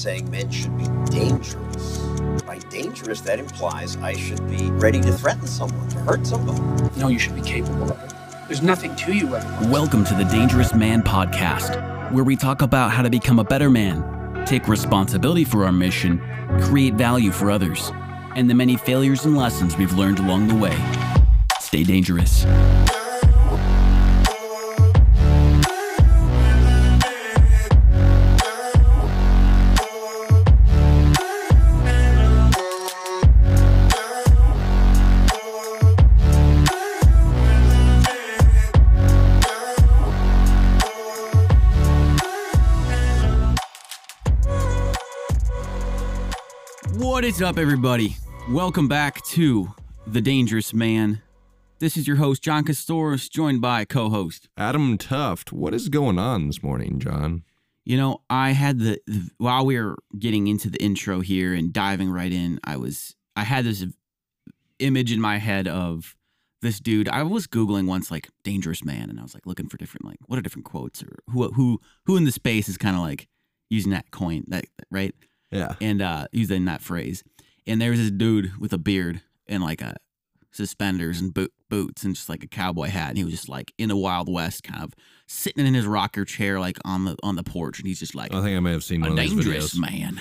saying men should be dangerous. By dangerous, that implies I should be ready to threaten someone, to hurt somebody. No, you should be capable of it. There's nothing to you otherwise. Welcome to the Dangerous Man Podcast, where we talk about how to become a better man, take responsibility for our mission, create value for others, and the many failures and lessons we've learned along the way. Stay dangerous. Is up, everybody? Welcome back to The Dangerous Man. This is your host, John Kostohris, joined by co host. Adam Thooft, what is going on this morning, John? You know, I had the, the while we were getting into the intro here and diving right in, I was I had this image in my head of this dude. I was googling once like dangerous man and I was like looking for different like what are different quotes or who who who in the space is kind of like using that coin that right? Yeah. and uh using that phrase. And there was this dude with a beard and like a suspenders and boot, boots and just like a cowboy hat, and he was just like in the Wild West, kind of sitting in his rocker chair, like on the on the porch, and he's just like I think I may have seen a one of those dangerous man,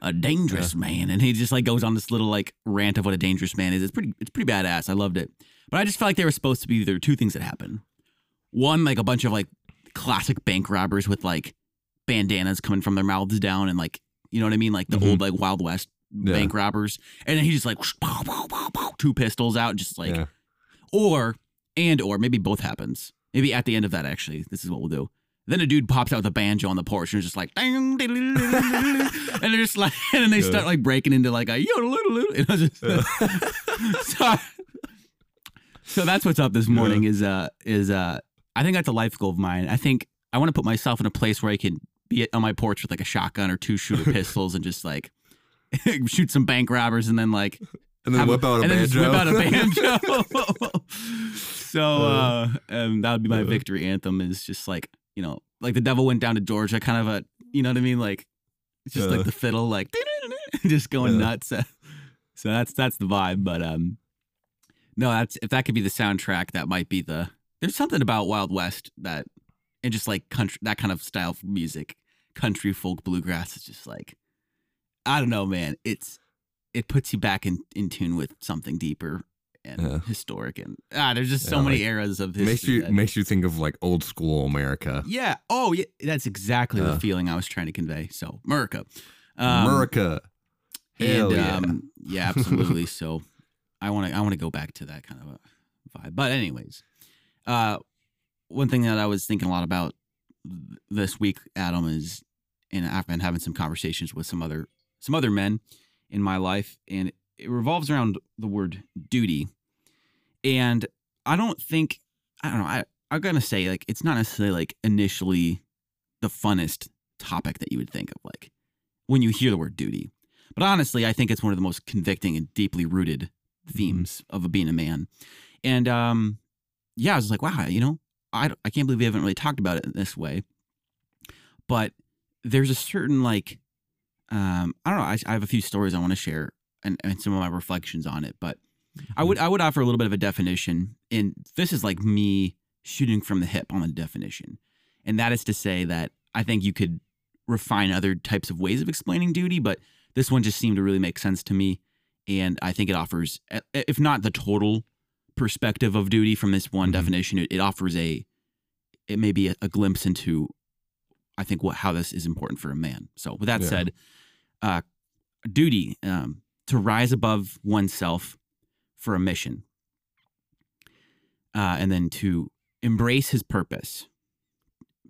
a dangerous man, and he just like goes on this little like rant of what a dangerous man is. It's pretty, it's pretty badass. I loved it, but I just felt like there was supposed to be there were two things that happened. One, like a bunch of like classic bank robbers with like bandanas coming from their mouths down and like you know what I mean, like the Mhm. old like Wild West Yeah. bank robbers, and then he just like pow, pow, pow, pow, two pistols out, just like yeah. or and or maybe both happens. Maybe at the end of that, actually, this is what we'll do. Then a dude pops out with a banjo on the porch and is just like, and they're just like, and then they Yeah. start like breaking into like a yodel, and I just, so, so that's what's up this morning is uh is uh I think that's a life goal of mine. I think I want to put myself in a place where I can be on my porch with like a shotgun or two shooter pistols and just like shoot some bank robbers and then like And then whip out a and banjo. whip out a banjo. so uh, um, that would be my Uh. victory anthem. Is just like you know, like the devil went down to Georgia, kind of a you know what I mean, like it's just Yeah. like the fiddle, like just going Yeah. nuts. So that's that's the vibe. But um, no, that's if that could be the soundtrack, that might be the. There's something about Wild West that, and just like country, that kind of style of music, country folk bluegrass is just like, I don't know, man. It's it puts you back in in tune with something deeper and Yeah. historic, and ah, there's just so Yeah, many like, eras of history. makes you that- makes you think of like old school America. yeah. Oh, yeah. That's exactly the feeling I was trying to convey. So, America. Um, America. Hell and yeah. um, yeah, absolutely. so, I want to I want to go back to that kind of a vibe. But anyways, uh, one thing that I was thinking a lot about this week, Adam, is, and I've been having some conversations with some other some other men in my life, and it revolves around the word duty. And I don't think I don't know. I I'm gonna say like it's not necessarily like initially the funnest topic that you would think of like when you hear the word duty. But honestly, I think it's one of the most convicting and deeply rooted themes of being a man. And um, yeah, I was like, wow, you know, I, I can't believe we haven't really talked about it in this way. But there's a certain like, um, I don't know. I, I have a few stories I want to share and, and some of my reflections on it. But I would I would offer a little bit of a definition, and this is like me shooting from the hip on the definition, and that is to say that I think you could refine other types of ways of explaining duty, but this one just seemed to really make sense to me, and I think it offers, if not the total perspective of duty from this one Mhm. definition, it, it offers a, it may be a, a glimpse into, I think what how this is important for a man. So with that Yeah. said, uh, duty um, to rise above oneself for a mission, uh, and then to embrace his purpose,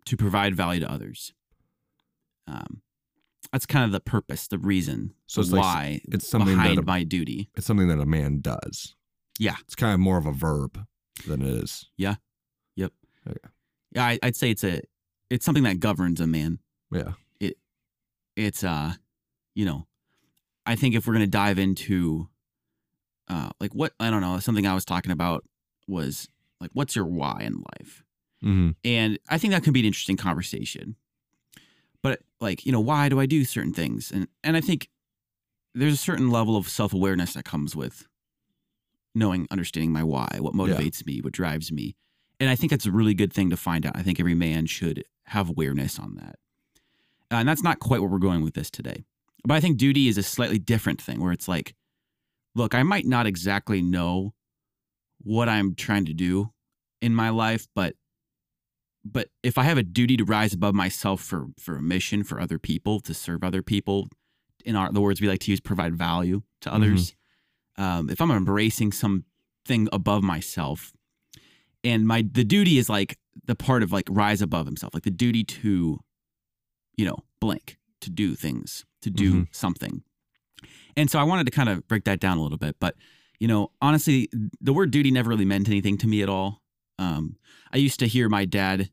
to provide value to others. Um, that's kind of the purpose, the reason, So it's like- why it's something that a- my duty. It's something that a man does. Yeah. It's kind of more of a verb than it is. Yeah. Yep. Okay. Yeah, I, I'd say it's a it's something that governs a man. Yeah. It it's uh, you know, I think if we're gonna dive into, uh, like what I don't know, something I was talking about was like, what's your why in life? hmm And I think that could be an interesting conversation. but like you know why do i do certain things and and i think there's a certain level of self-awareness that comes with knowing understanding my why what motivates me what drives me. And i think that's a really good thing to find out. I think every man should have awareness on that. Uh, and that's not quite where we're going with this today. But i think duty is a slightly different thing where it's like look i might not exactly know what i'm trying to do in my life but but if I have a duty to rise above myself for for a mission for other people to serve other people, in our the words we like to use, provide value to others. Um, if I'm embracing something above myself, and my the duty is like the part of like rise above himself, like the duty to, you know, blank to do things to do Mhm. something. And so I wanted to kind of break that down a little bit, but you know, honestly, the word duty never really meant anything to me at all. Um, I used to hear my dad.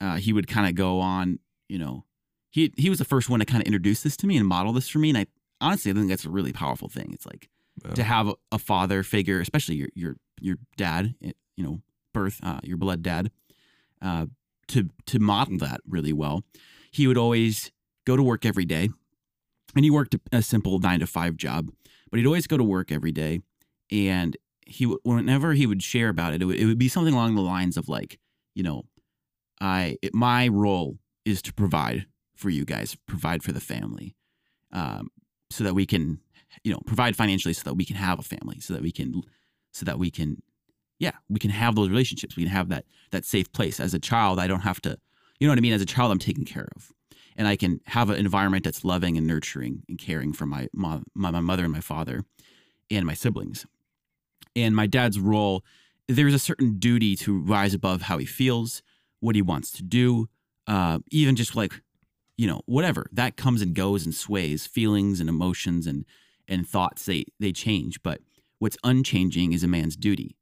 Uh, he would kind of go on, you know, he he was the first one to kind of introduce this to me and model this for me. And I honestly I think that's a really powerful thing. It's like To have a, father figure, especially your your your dad, eh, you know, birth, uh, your blood dad, uh, to to model that really well. He would always go to work every day, and he worked a, a simple nine to five job, but he'd always go to work every day, and he whenever he would share about it, it would, it would be something along the lines of like, you know, I it, my role is to provide for you guys, provide for the family, um, so that we can, you know, provide financially, so that we can have a family, so that we can, so that we can, yeah, we can have those relationships. We can have that that safe place. As a child, I don't have to, you know what I mean. As a child, I'm taken care of, and I can have an environment that's loving and nurturing and caring for my my, my mother and my father, and my siblings. And my dad's role, there's a certain duty to rise above how he feels, what he wants to do, uh, even just like, you know, whatever that comes and goes and sways. Feelings and emotions and and thoughts they they change, but what's unchanging is a man's duty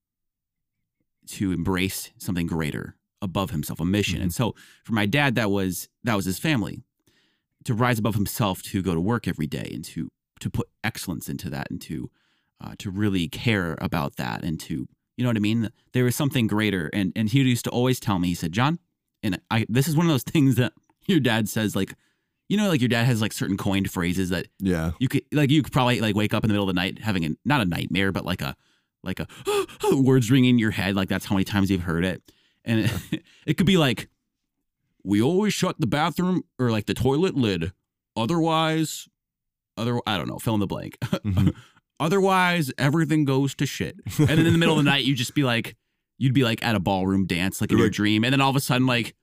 to embrace something greater above himself, a mission. And so for my dad, that was that was his family to rise above himself, to go to work every day, and to to put excellence into that, and to uh, to really care about that, and to you know what I mean. There was something greater, and and he used to always tell me, he said, John, and I this is one of those things that your dad says, like, you know, like your dad has like certain coined phrases that Yeah. you could like you could probably like wake up in the middle of the night having a not a nightmare, but like a like a words ringing in your head. Like that's how many times you've heard it, and it, it could be like, we always shut the bathroom or like the toilet lid. Otherwise, other I don't know, fill in the blank. Mhm. Otherwise, everything goes to shit. And then in the middle of the night, you just be like, you'd be like at a ballroom dance, like in your dream, and then all of a sudden, like.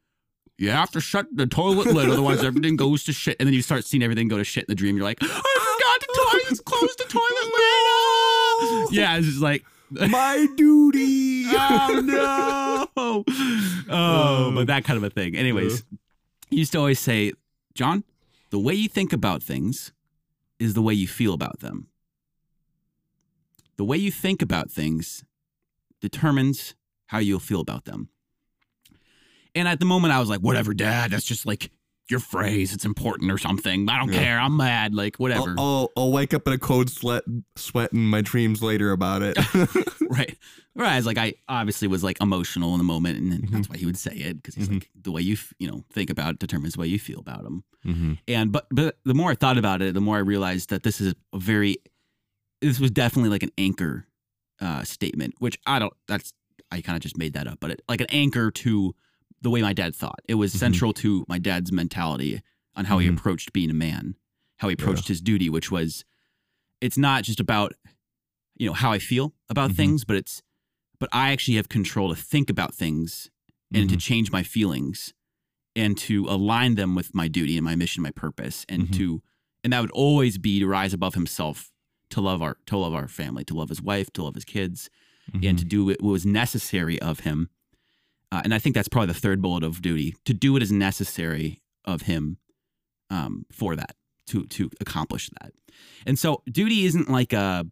You have to shut the toilet lid, otherwise everything goes to shit. And then you start seeing everything go to shit in the dream. You're like, I forgot to twice close the toilet lid. Yeah, it's just like, My duty. oh no. Oh, oh, but that kind of a thing. Anyways, he used to always say, John, the way you think about things is the way you feel about them. The way you think about things determines how you'll feel about them. And at the moment, I was like, whatever, dad, that's just like your phrase. It's important or something. I don't Yeah. care. I'm mad. Like, whatever. I'll, I'll, I'll wake up in a cold sweat, sweat in my dreams later about it. right. Whereas, like, I obviously was like emotional in the moment, and Mm-hmm. that's why he would say it because he's like, the way you, f- you know, think about it determines the way you feel about him. hmm And but but the more I thought about it, the more I realized that this is a very, this was definitely like an anchor uh, statement, which I don't. That's I kind of just made that up, but it, like an anchor to the way my dad thought. It was Mhm. central to my dad's mentality on how he Mhm. approached being a man, how he Yeah. approached his duty, which was, it's not just about, you know, how I feel about Mhm. things, but it's, but I actually have control to think about things and to change my feelings and to align them with my duty and my mission, my purpose, and Mhm. to and that would always be to rise above himself, to love our to love our family, to love his wife, to love his kids, and to do what was necessary of him. Uh, and I think that's probably the third bullet of duty: to do what is necessary of him um, for that, to to accomplish that. And so, duty isn't like a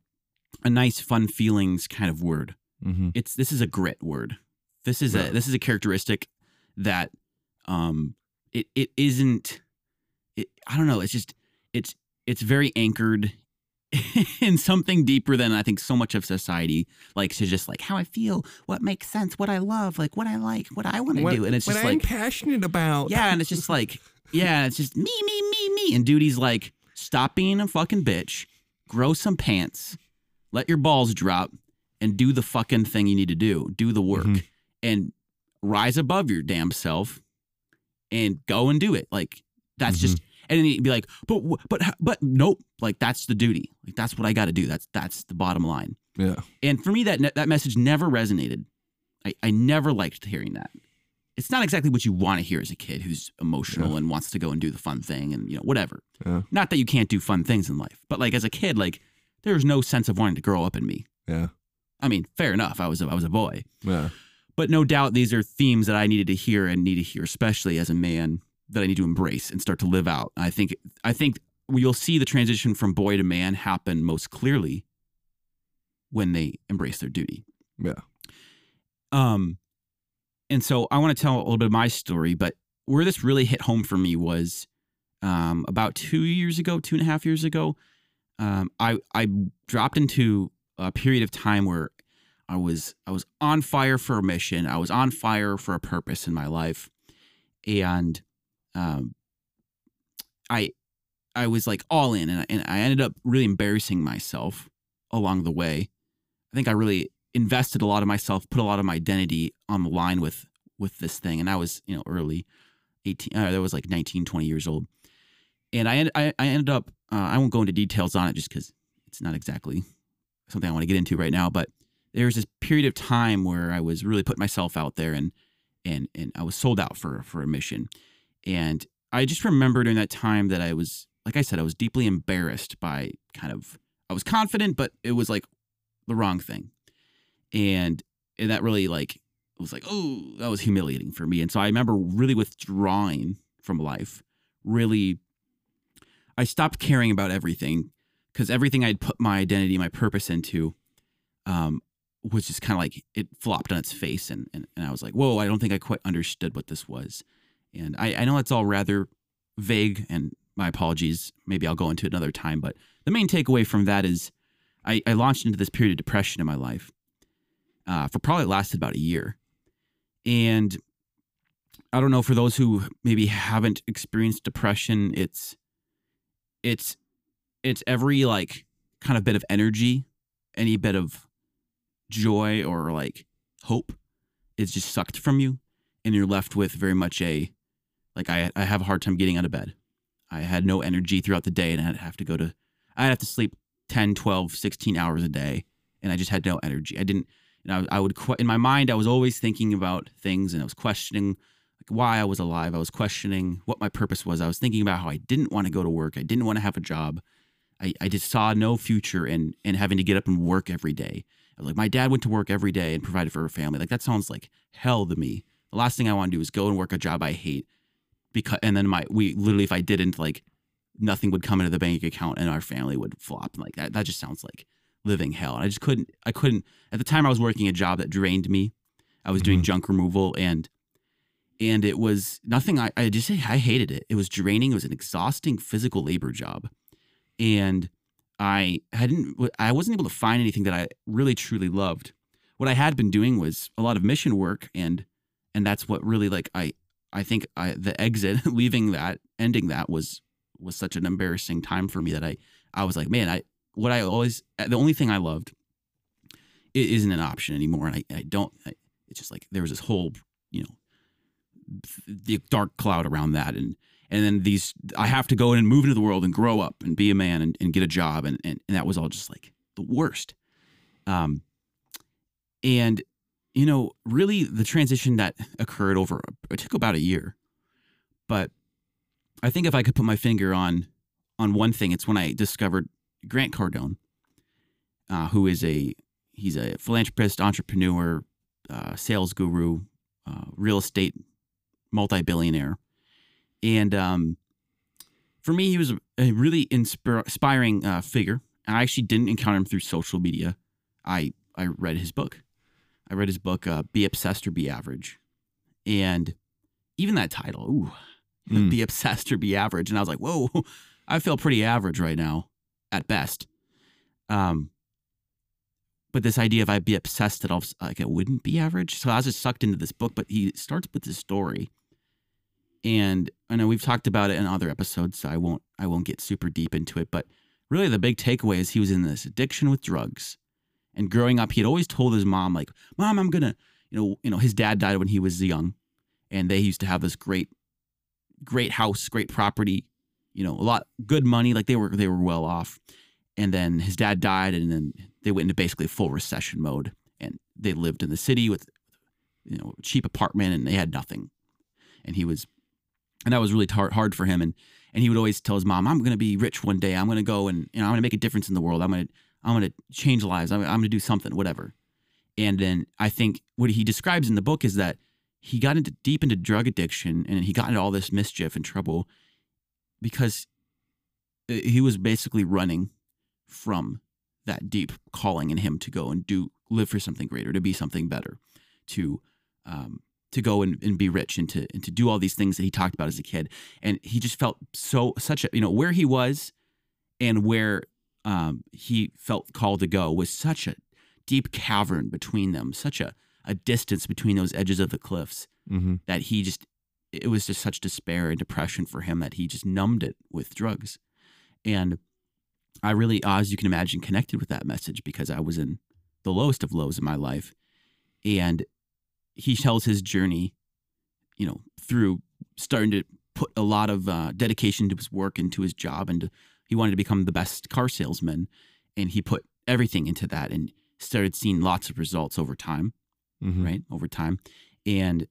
a nice, fun feelings kind of word hmm it's this is a grit word. This is a this is a characteristic that um it it isn't it, I don't know, it's just it's it's very anchored in something deeper than I think so much of society likes to just like how I feel, what makes sense, what I love, like what I like, what I want to do. And it's what just I'm like passionate about. yeah, and it's just like Yeah, it's just me, me, me, me. And duty's like, stop being a fucking bitch, grow some pants, let your balls drop, and do the fucking thing you need to do. Do the work Mhm. and rise above your damn self and go and do it. Like that's just and then you'd be like, but but but nope. Like that's the duty. Like that's what I got to do. That's that's the bottom line. Yeah. And for me, that ne- that message never resonated. I, I never liked hearing that. It's not exactly what you want to hear as a kid who's emotional Yeah. and wants to go and do the fun thing and you know whatever. Yeah. Not that you can't do fun things in life, but like as a kid, like there's no sense of wanting to grow up in me. Yeah. I mean, fair enough. I was a, I was a boy, Yeah. but no doubt these are themes that I needed to hear and need to hear, especially as a man that I need to embrace and start to live out. I think I think you'll see the transition from boy to man happen most clearly when they embrace their duty. Yeah. Um, and so I want to tell a little bit of my story, but where this really hit home for me was um, about two years ago, two and a half years ago. Um, I I dropped into a period of time where I was I was on fire for a mission. I was on fire for a purpose in my life, and um, I I was like all in, and I, and I ended up really embarrassing myself along the way. I think I really invested a lot of myself, put a lot of my identity on the line with with this thing, and I was you know early, eighteen. Uh, that was like 19, 20 years old, and I I, I ended up. Uh, I won't go into details on it just because it's not exactly something I want to get into right now. But there was this period of time where I was really putting myself out there, and and and I was sold out for for a mission, and I just remember during that time that I was like I said, I was deeply embarrassed by kind of. I was confident, but it was like the wrong thing and, and that really like was like oh that was humiliating for me and so i remember really withdrawing from life really i stopped caring about everything because everything i'd put my identity my purpose into um was just kind of like it flopped on its face and, and and i was like whoa i don't think i quite understood what this was and i i know it's all rather vague and my apologies maybe i'll go into it another time but the main takeaway from that is I, I launched into this period of depression in my life uh, for probably lasted about a year. And I don't know for those who maybe haven't experienced depression, it's it's it's every like kind of bit of energy, any bit of joy or like hope is just sucked from you, and you're left with very much a like I I have a hard time getting out of bed. I had no energy throughout the day, and I'd have to go to I'd have to sleep 10, 12, 16 hours a day, and I just had no energy. I didn't and I, I would in my mind I was always thinking about things and I was questioning like why I was alive. I was questioning what my purpose was. I was thinking about how I didn't want to go to work. I didn't want to have a job. I, I just saw no future in in having to get up and work every day. I was like my dad went to work every day and provided for a family. Like that sounds like hell to me. The last thing I want to do is go and work a job I hate because and then my we literally if I didn't like nothing would come into the bank account and our family would flop. Like that that just sounds like living hell. And I just couldn't I couldn't at the time I was working a job that drained me. I was doing Mhm. junk removal and and it was nothing I, I just say I hated it. It was draining. It was an exhausting physical labor job. And I hadn't I wasn't able to find anything that I really truly loved. What I had been doing was a lot of mission work and and that's what really like I I think I the exit leaving that ending that was was such an embarrassing time for me that I I was like, man, I what I always the only thing I loved it isn't an option anymore, and I, I don't. I, it's just like there was this whole you know the dark cloud around that, and and then these I have to go in and move into the world and grow up and be a man and, and get a job, and, and and that was all just like the worst. Um, and you know, really, the transition that occurred over it took about a year, but I think if I could put my finger on on one thing, it's when I discovered Grant Cardone, uh, who is a he's a philanthropist, entrepreneur, uh, sales guru, uh, real estate multi-billionaire, and um, for me, he was a, really inspir- inspiring uh, figure. I actually didn't encounter him through social media. I I read his book. I read his book, uh, "Be Obsessed or Be Average," and even that title, ooh, Hmm. "Be Obsessed or Be Average," and I was like, whoa, I feel pretty average right now, at best. Um, but this idea of I'd be obsessed that I'll like it wouldn't be average. So I was just sucked into this book. But he starts with this story, And I know we've talked about it in other episodes, so I won't I won't get super deep into it. But really, the big takeaway is he was in this addiction with drugs. And growing up, he had always told his mom, like, "Mom, I'm gonna," you know, you know, his dad died when he was young, and they used to have this great, great house, great property, you know, a lot good money. Like they were they were well off. And then his dad died, and then they went into basically full recession mode. And they lived in the city with, you know, cheap apartment, and they had nothing. And he was, and that was really tar- hard for him. And and he would always tell his mom, "I'm to be rich one day. I'm to go and you know I'm to make a difference in the world. I'm to I'm going to change lives. I'm, I'm going to do something, whatever." And then I think what he describes in the book is that he got into deep into drug addiction and he got into all this mischief and trouble because uh, he was basically running from that deep calling in him to go and do live for something greater, to be something better, to um, to go and, and be rich and to and to do all these things that he talked about as a kid. And he just felt so such a you know where he was and where um, he felt called to go was such a deep cavern between them, such a a distance between those edges of the cliffs Mm-hmm. that he just it was just such despair and depression for him that he just numbed it with drugs and i really as you can imagine connected with that message because i was in the lowest of lows in my life and he tells his journey you know through starting to put a lot of uh, dedication to his work and to his job and to, he wanted to become the best car salesman and he put everything into that and started seeing lots of results over time Mm-hmm. right over time and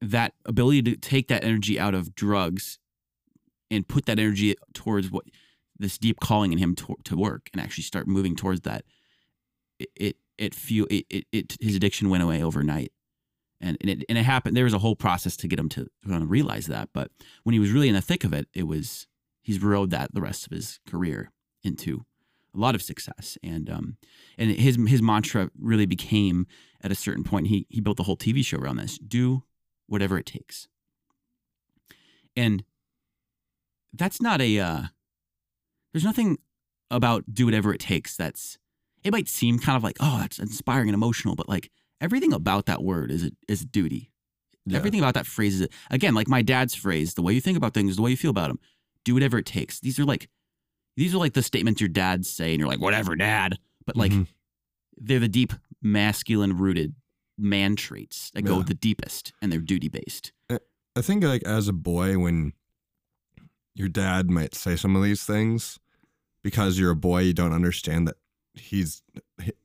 that ability to take that energy out of drugs and put that energy towards what this deep calling in him to, to work and actually start moving towards that it it, it feel it, it, it his addiction went away overnight and, and it and it happened there was a whole process to get him to, to realize that but when he was really in the thick of it it was he's rode that the rest of his career into a lot of success. And um and his his mantra really became at a certain point he he built the whole TV show around this do whatever it takes. And that's not a uh there's nothing about do whatever it takes that's it might seem kind of like oh that's inspiring and emotional but like everything about that word is a is duty. Yeah. everything about that phrase is again like my dad's phrase the way you think about things the way you feel about them do whatever it takes. These are like these are like the statements your dads say and you're like whatever dad. But like Mhm. they're the deep masculine rooted man traits that go the deepest and they're duty based. I think like as a boy when your dad might say some of these things because you're a boy you don't understand that he's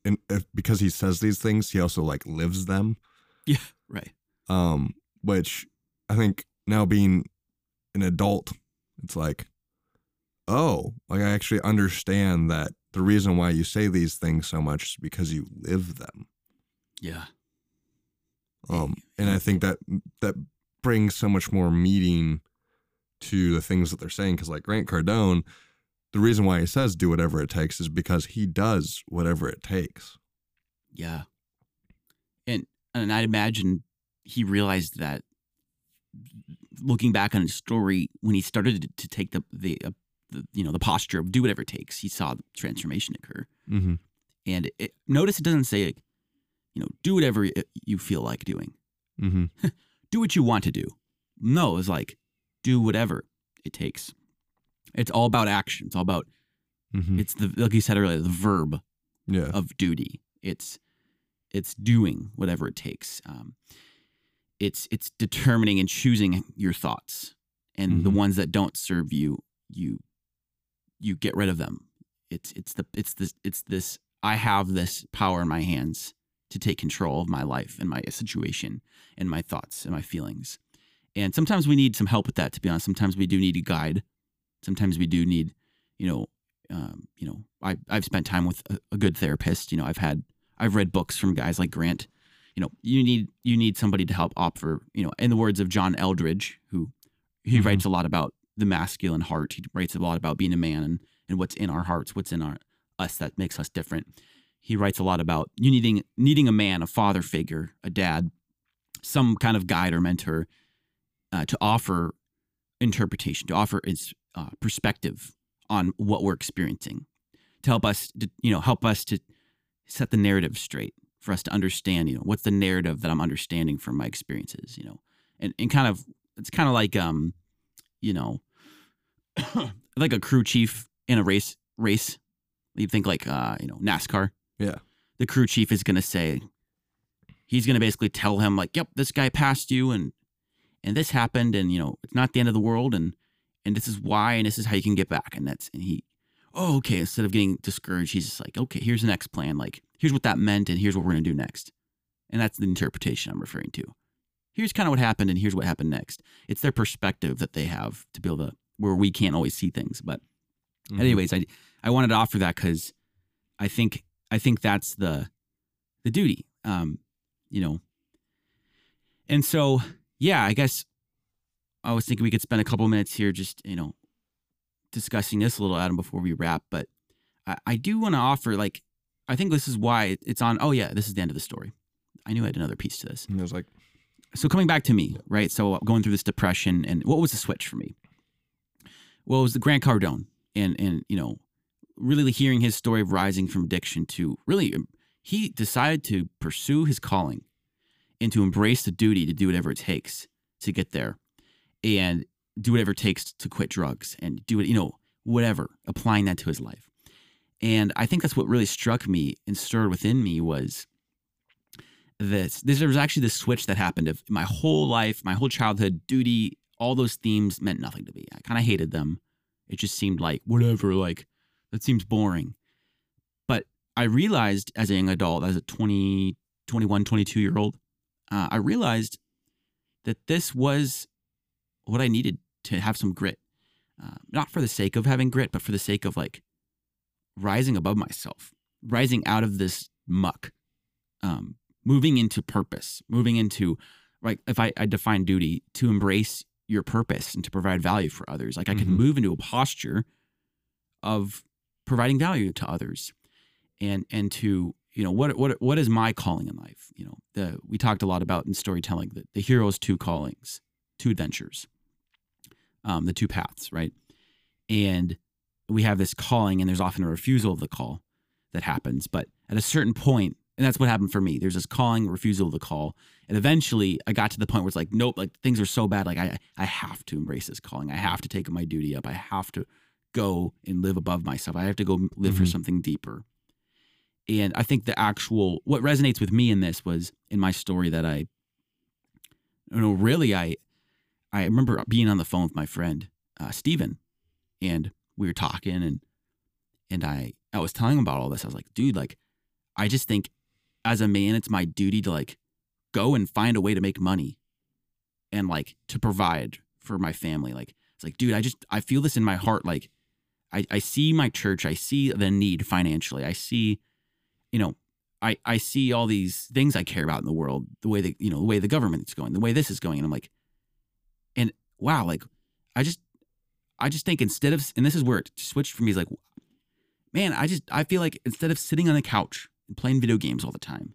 and if, because he says these things he also like lives them. Yeah right. Um which I think now being an adult it's like oh like I actually understand that the reason why you say these things so much is because you live them. Yeah. Um and I think that that brings so much more meaning to the things that they're saying because like Grant Cardone the reason why he says do whatever it takes is because he does whatever it takes. Yeah. And and I'd imagine he realized that looking back on his story when he started to, take the the, uh, the you know the posture of do whatever it takes, he saw the transformation occur. mm-hmm. And it, notice it doesn't say like, you know, do whatever you feel like doing. Mm-hmm. Do what you want to do. No, it's like do whatever it takes. It's all about action. It's all about Mm-hmm. it's the like you said earlier, the verb yeah of duty. It's it's doing whatever it takes. Um, it's it's determining and choosing your thoughts, and the Mhm. ones that don't serve you, you you get rid of them. It's it's the it's this it's this. I have this power in my hands to take control of my life and my situation and my thoughts and my feelings. And sometimes we need some help with that. To be honest, sometimes we do need a guide. Sometimes we do need, you know, um, you know, I I've spent time with a, a good therapist. You know, I've had I've read books from guys like Grant. You know, you need you need somebody to help offer. You know, in the words of John Eldredge, who he Mhm. writes a lot about the masculine heart. He writes a lot about being a man and and what's in our hearts, what's in our us that makes us different. He writes a lot about you needing needing a man, a father figure, a dad, some kind of guide or mentor uh, to offer interpretation, to offer its uh, perspective on what we're experiencing, to help us, to, you know, help us to set the narrative straight for us to understand, you know, what's the narrative that I'm understanding from my experiences, you know, and, and kind of it's kind of like um, you know, like a crew chief in a race race. You think like uh, you know, NASCAR. Yeah. The crew chief is gonna say he's gonna basically tell him like, Yep, this guy passed you and and this happened and you know, it's not the end of the world and and this is why and this is how you can get back. And that's and he oh, okay. Instead of getting discouraged, he's just like, okay, here's the next plan. Like, here's what that meant, and here's what we're gonna do next. And that's the interpretation I'm referring to. Here's kind of what happened, and here's what happened next. It's their perspective that they have to be able to where we can't always see things. But Mhm. anyways, I I wanted to offer that because I think I think that's the the duty. Um, you know. And so yeah, I guess I was thinking we could spend a couple minutes here just, you know, discussing this a little, Adam, before we wrap. But I, I do want to offer like I think this is why it's on oh yeah, this is the end of the story. I knew I had another piece to this And it was like, so coming back to me, right? So going through this depression, and what was the switch for me? Well, it was the Grant Cardone, and and you know, really hearing his story of rising from addiction to really, um, he decided to pursue his calling, and to embrace the duty to do whatever it takes to get there, and do whatever it takes to quit drugs, and do it, you know, whatever, applying that to his life. And I think that's what really struck me and stirred within me was this. This there was actually this switch that happened of my whole life, my whole childhood, duty, all those themes meant nothing to me. I kind of hated them. It just seemed like whatever, like that seems boring. But I realized as a young adult, as a 20, 21, 22 year old, uh, I realized that this was what I needed to have some grit. Uh, not for the sake of having grit, but for the sake of like rising above myself, rising out of this muck, um, moving into purpose, moving into like if I, I define duty to embrace your purpose and to provide value for others. Like I can Mhm. move into a posture of providing value to others and and to you know what what what is my calling in life you know the we talked a lot about in storytelling the, the hero's two callings two adventures um the two paths right and we have this calling and there's often a refusal of the call that happens but at a certain point and that's what happened for me there's this calling refusal of the call and eventually i got to the point where it's like nope like things are so bad like i i have to embrace this calling. I have to take my duty up. I have to go and live above myself. I have to go live for Mhm. something deeper. And i think the actual what resonates with me in this was in my story that i you know really i i remember being on the phone with my friend uh, Steven, and we were talking and and i i was telling him about all this. I was like dude like i just think as a man it's my duty to like go and find a way to make money and like to provide for my family. Like it's like dude i just i feel this in my heart like i i see my church i see the need financially i see you know i i see all these things i care about in the world the way that you know the way the government's going the way this is going. And i'm like and wow like i just i just think instead of and this is where it switched for me is like man i just i feel like instead of sitting on the couch and playing video games all the time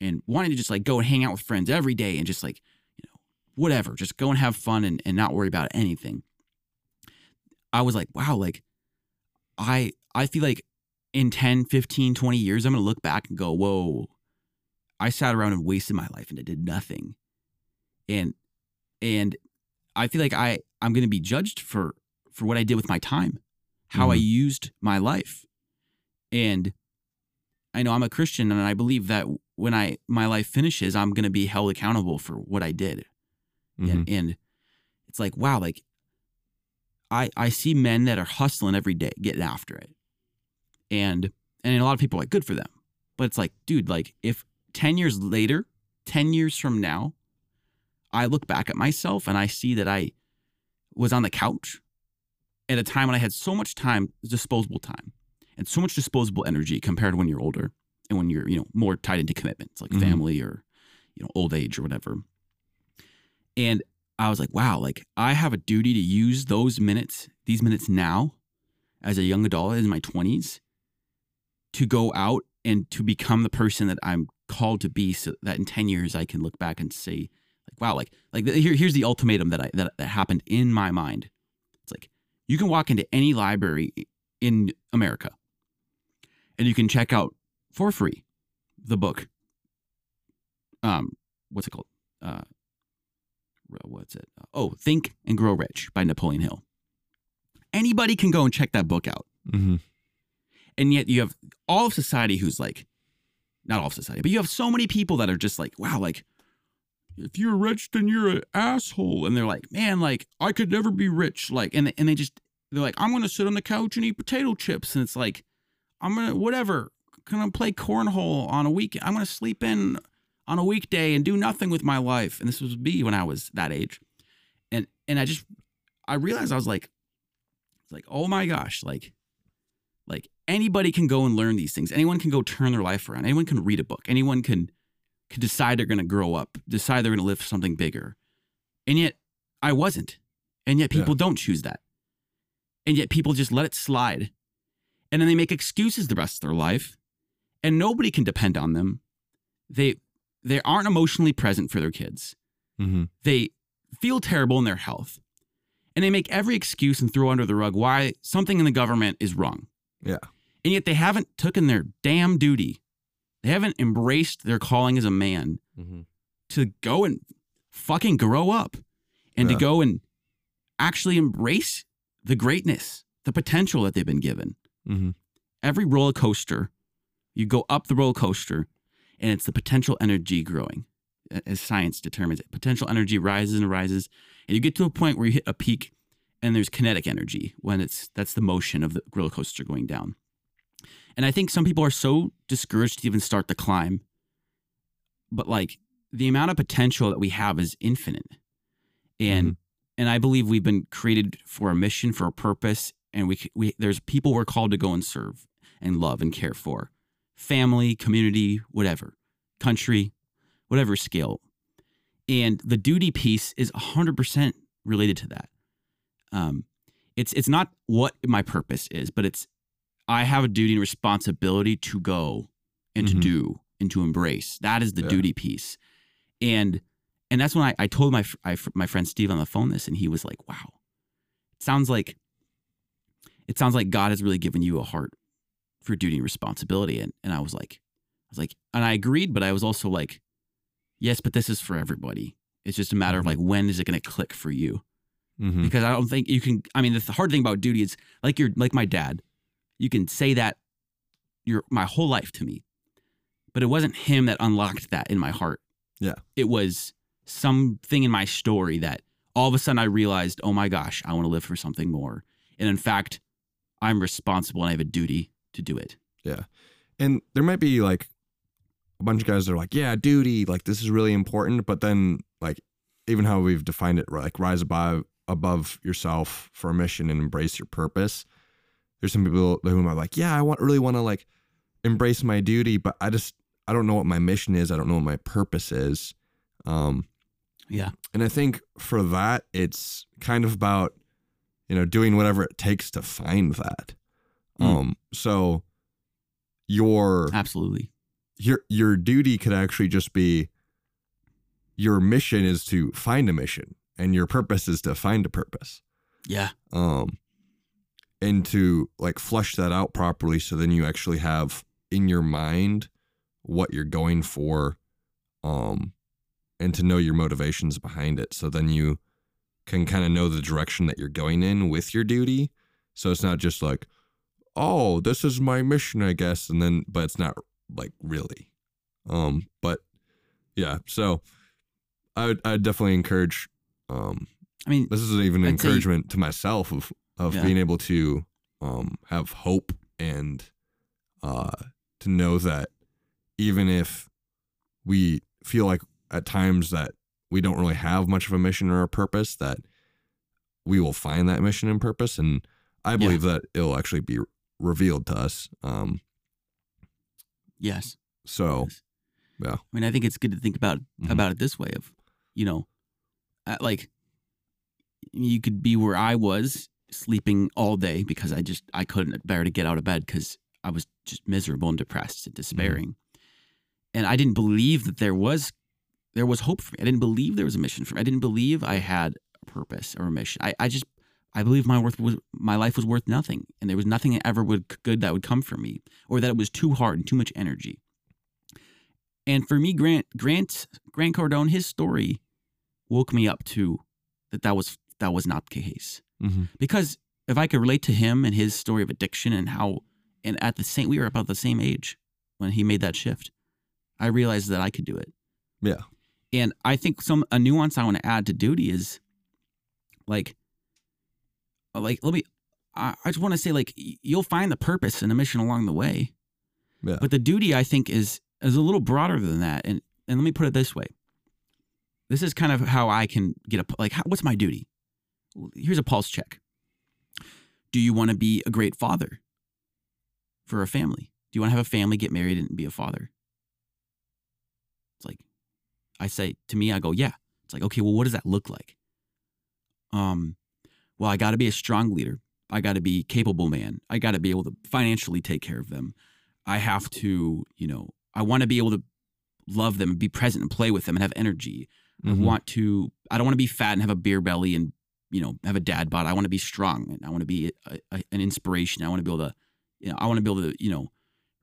and wanting to just like go and hang out with friends every day and just like you know whatever just go and have fun and, and not worry about anything i was like wow like i i feel like in 10 15 20 years i'm gonna look back and go whoa i sat around and wasted my life and i did nothing. And and i feel like i i'm gonna be judged for for what i did with my time how i Mhm. used my life and i know i'm a christian and i believe that when i my life finishes i'm gonna be held accountable for what i did mhm. and, and it's like wow like i i see men that are hustling every day getting after it and and a lot of people are like good for them but it's like dude like if 10 years later 10 years from now i look back at myself and i see that i was on the couch at a time when i had so much time disposable time and so much disposable energy compared to when you're older and when you're you know more tied into commitments like Mhm. family or you know old age or whatever and I was like, wow, like I have a duty to use those minutes, these minutes now, as a young adult in my 20s, to go out and to become the person that I'm called to be so that in 10 years I can look back and say, wow, like, like here, here's the ultimatum that I that, that happened in my mind. It's like you can walk into any library in America and you can check out for free the book. Um, what's it called? Uh what's it? Oh, Think and Grow Rich by Napoleon Hill. Anybody can go and check that book out. Mm-hmm. And yet you have all of society who's like, not all of society, but you have so many people that are just like, wow, like, if you're rich, then you're an asshole. And they're like, man, like, I could never be rich. Like, and, and they just, they're like, I'm to sit on the couch and eat potato chips. And it's like, I'm to, whatever, to play cornhole on a week. I'm to sleep in on a weekday and do nothing with my life. And this was me when I was that age. And, and I just, I realized I was like, it's like, oh my gosh, like, like anybody can go and learn these things. Anyone can go turn their life around. Anyone can read a book. Anyone can can decide they're going to grow up, decide they're going to live for something bigger. And yet I wasn't. And yet people yeah. don't choose that. And yet people just let it slide. And then they make excuses the rest of their life. And nobody can depend on them. They they aren't emotionally present for their kids. Mm-hmm. They feel terrible in their health. And they make every excuse and throw under the rug why something in the government is wrong. Yeah. And yet they haven't taken their damn duty. They haven't embraced their calling as a man mm-hmm. to go and fucking grow up and yeah. to go and actually embrace the greatness, the potential that they've been given. Mm-hmm. Every roller coaster, you go up the roller coaster and it's the potential energy growing as science determines it. Potential energy rises and rises, and you get to a point where you hit a peak and there's kinetic energy when it's that's the motion of the roller coaster going down. And I think some people are so discouraged to even start the climb. But like the amount of potential that we have is infinite. And mm-hmm. and I believe we've been created for a mission, for a purpose, and we we there's people we're called to go and serve and love and care for. Family, community, whatever. Country, whatever scale. And the duty piece is 100% related to that. Um, it's it's not what my purpose is, but it's I have a duty and responsibility to go and mm-hmm. to do and to embrace. That is the yeah. duty piece, and and that's when I, I told my I, my friend Steve on the phone this, and he was like, "Wow, it sounds like it sounds like God has really given you a heart for duty and responsibility." And and I was like, I was like, and I agreed, but I was also like, yes, but this is for everybody. It's just a matter of mm-hmm. like when is it going to click for you? mm-hmm. because I don't think you can. I mean, the hard thing about duty is like you're like my dad. You can say that your my whole life to me, but it wasn't him that unlocked that in my heart. Yeah, it was something in my story that all of a sudden I realized, oh my gosh, I want to live for something more. And in fact, I'm responsible and I have a duty to do it. Yeah. And there might be like a bunch of guys that are like, yeah, duty, like this is really important. But then, like, even how we've defined it, like rise above above yourself for a mission and embrace your purpose. There's some people whom I'm like, yeah, I want really want to like embrace my duty, but I just I don't know what my mission is. I don't know what my purpose is. Um, yeah, and I think for that, it's kind of about you know doing whatever it takes to find that. Mm. Um, so your absolutely your your duty could actually just be your mission is to find a mission and your purpose is to find a purpose. Yeah. Um and to like flush that out properly so then you actually have in your mind what you're going for um and to know your motivations behind it. So then you can kind of know the direction that you're going in with your duty. So it's not just like oh this is my mission i guess and then but it's not like really. Um but yeah so i would i definitely encourage um, I mean, this is even an encouragement to myself of of yeah. being able to um, have hope and uh, to know that even if we feel like at times that we don't really have much of a mission or a purpose, that we will find that mission and purpose, and I believe yeah. that it'll actually be revealed to us. Um, yes. So, yes. yeah. I mean, I think it's good to think about mm-hmm. about it this way: of you know, like you could be where I was sleeping all day because I just I couldn't bear to get out of bed because I was just miserable and depressed and mm-hmm. despairing. Mm-hmm. And I didn't believe that there was there was hope for me. I didn't believe there was a mission for me. I didn't believe I had a purpose or a mission. I, I just I believe my worth was my life was worth nothing, and there was nothing that ever would good that would come from me, or that it was too hard and too much energy. And for me, Grant Grant Grant Cardone, his story woke me up to that that was that was not the case hmm because if I could relate to him and his story of addiction and how and at the same we were about the same age when he made that shift, I realized that I could do it. Yeah. And I think some a nuance I want to add to duty is like like let me I, I just want to say like you'll find the purpose and the mission along the way. Yeah. But the duty I think is is a little broader than that. And and let me put it this way. This is kind of how I can get a like how, what's my duty? Here's a pulse check. Do you want to be a great father for a family? Do you want to have a family, get married, and be a father? It's like, I say to me, I go, yeah. It's like, okay, well, what does that look like? Um, well, I got to be a strong leader. I got to be capable man. I got to be able to financially take care of them. I have to, you know, I want to be able to love them and be present and play with them and have energy. I Mhm. want to. I don't want to be fat and have a beer belly and you know have a dad bod. I want to be strong and I want to be a, a, an inspiration. I want to be able to, you know, I want to be able to, you know,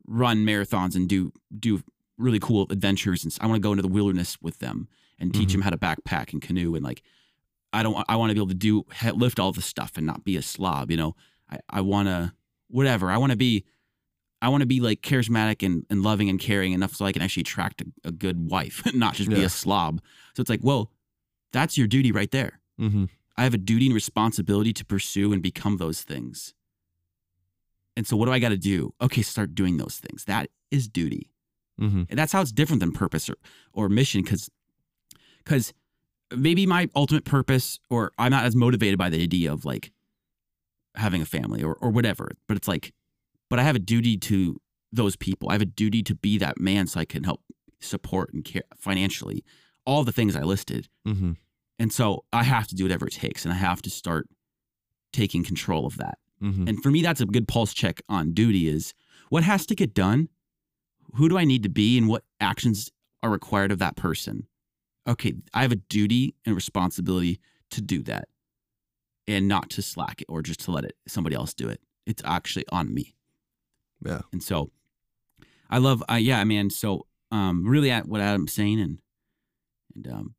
run marathons and do do really cool adventures. And I want to go into the wilderness with them and teach Mhm. them how to backpack and canoe and like. I don't. I want to be able to do lift all the stuff and not be a slob. You know. I I want to whatever. I want to be. I want to be like charismatic and, and loving and caring enough so I can actually attract a, a good wife, and not just be Yeah. a slob. So it's like, well, that's your duty right there. Mhm. I have a duty and responsibility to pursue and become those things. And so, what do I got to do? Okay, start doing those things. That is duty. Mhm. And that's how it's different than purpose or, or mission because because maybe my ultimate purpose or I'm not as motivated by the idea of like having a family or, or whatever. But it's like, but I have a duty to those people. I have a duty to be that man so I can help support and care financially all the things I listed. Mhm. And so I have to do whatever it takes and I have to start taking control of that. Mhm. And for me, that's a good pulse check on duty is what has to get done? Who do I need to be and what actions are required of that person? Okay, I have a duty and responsibility to do that and not to slack it or just to let it somebody else do it. It's actually on me. Yeah. And so I love, uh, yeah, man. So um, really at what Adam's saying and, and, um,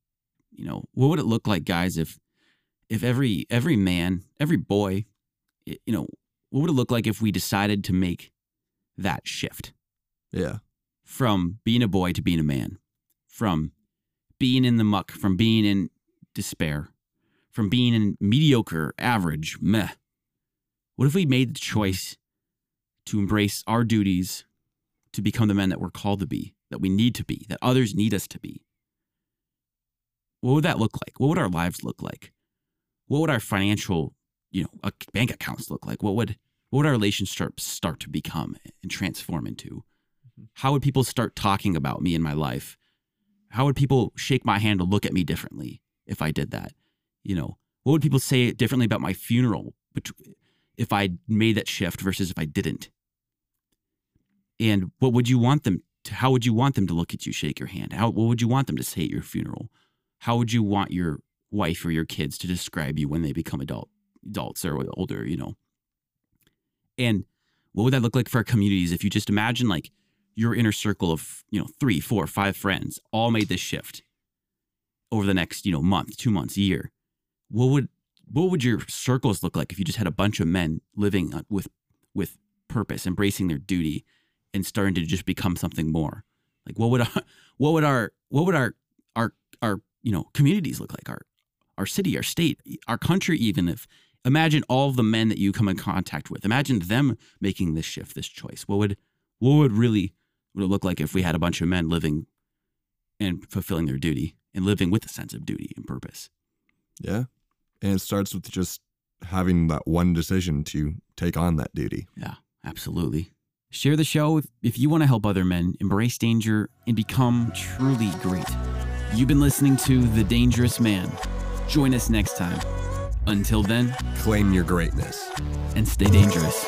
you know, what would it look like guys if, if every, every man, every boy, you know, what would it look like if we decided to make that shift Yeah. from being a boy to being a man, from being in the muck, from being in despair, from being in mediocre, average, meh. What if we made the choice to embrace our duties to become the men that we're called to be, that we need to be, that others need us to be? What would that look like? What would our lives look like? What would our financial, you know, bank accounts look like? What would what would our relationships start to become and transform into? Mm-hmm. How would people start talking about me in my life? How would people shake my hand to look at me differently if I did that? You know, what would people say differently about my funeral if I made that shift versus if I didn't? And what would you want them to, how would you want them to look at you, shake your hand? How, what would you want them to say at your funeral? How would you want your wife or your kids to describe you when they become adult adults or older, you know? And what would that look like for our communities if you just imagine like your inner circle of, you know, three, four, five friends all made this shift over the next, you know, month, two months, year? What would what would your circles look like if you just had a bunch of men living with with purpose, embracing their duty, and starting to just become something more? Like what would our, what would our what would our our our you know communities look like? Our our city, our state, our country, even if imagine all of the men that you come in contact with. Imagine them making this shift, this choice. What would what would really would it look like if we had a bunch of men living and fulfilling their duty and living with a sense of duty and purpose? Yeah. And it starts with just having that one decision to take on that duty. Yeah, absolutely. Share the show if, if you want to help other men embrace danger and become truly great. You've been listening to The Dangerous Man. Join us next time. Until then, Claim your greatness. and stay dangerous.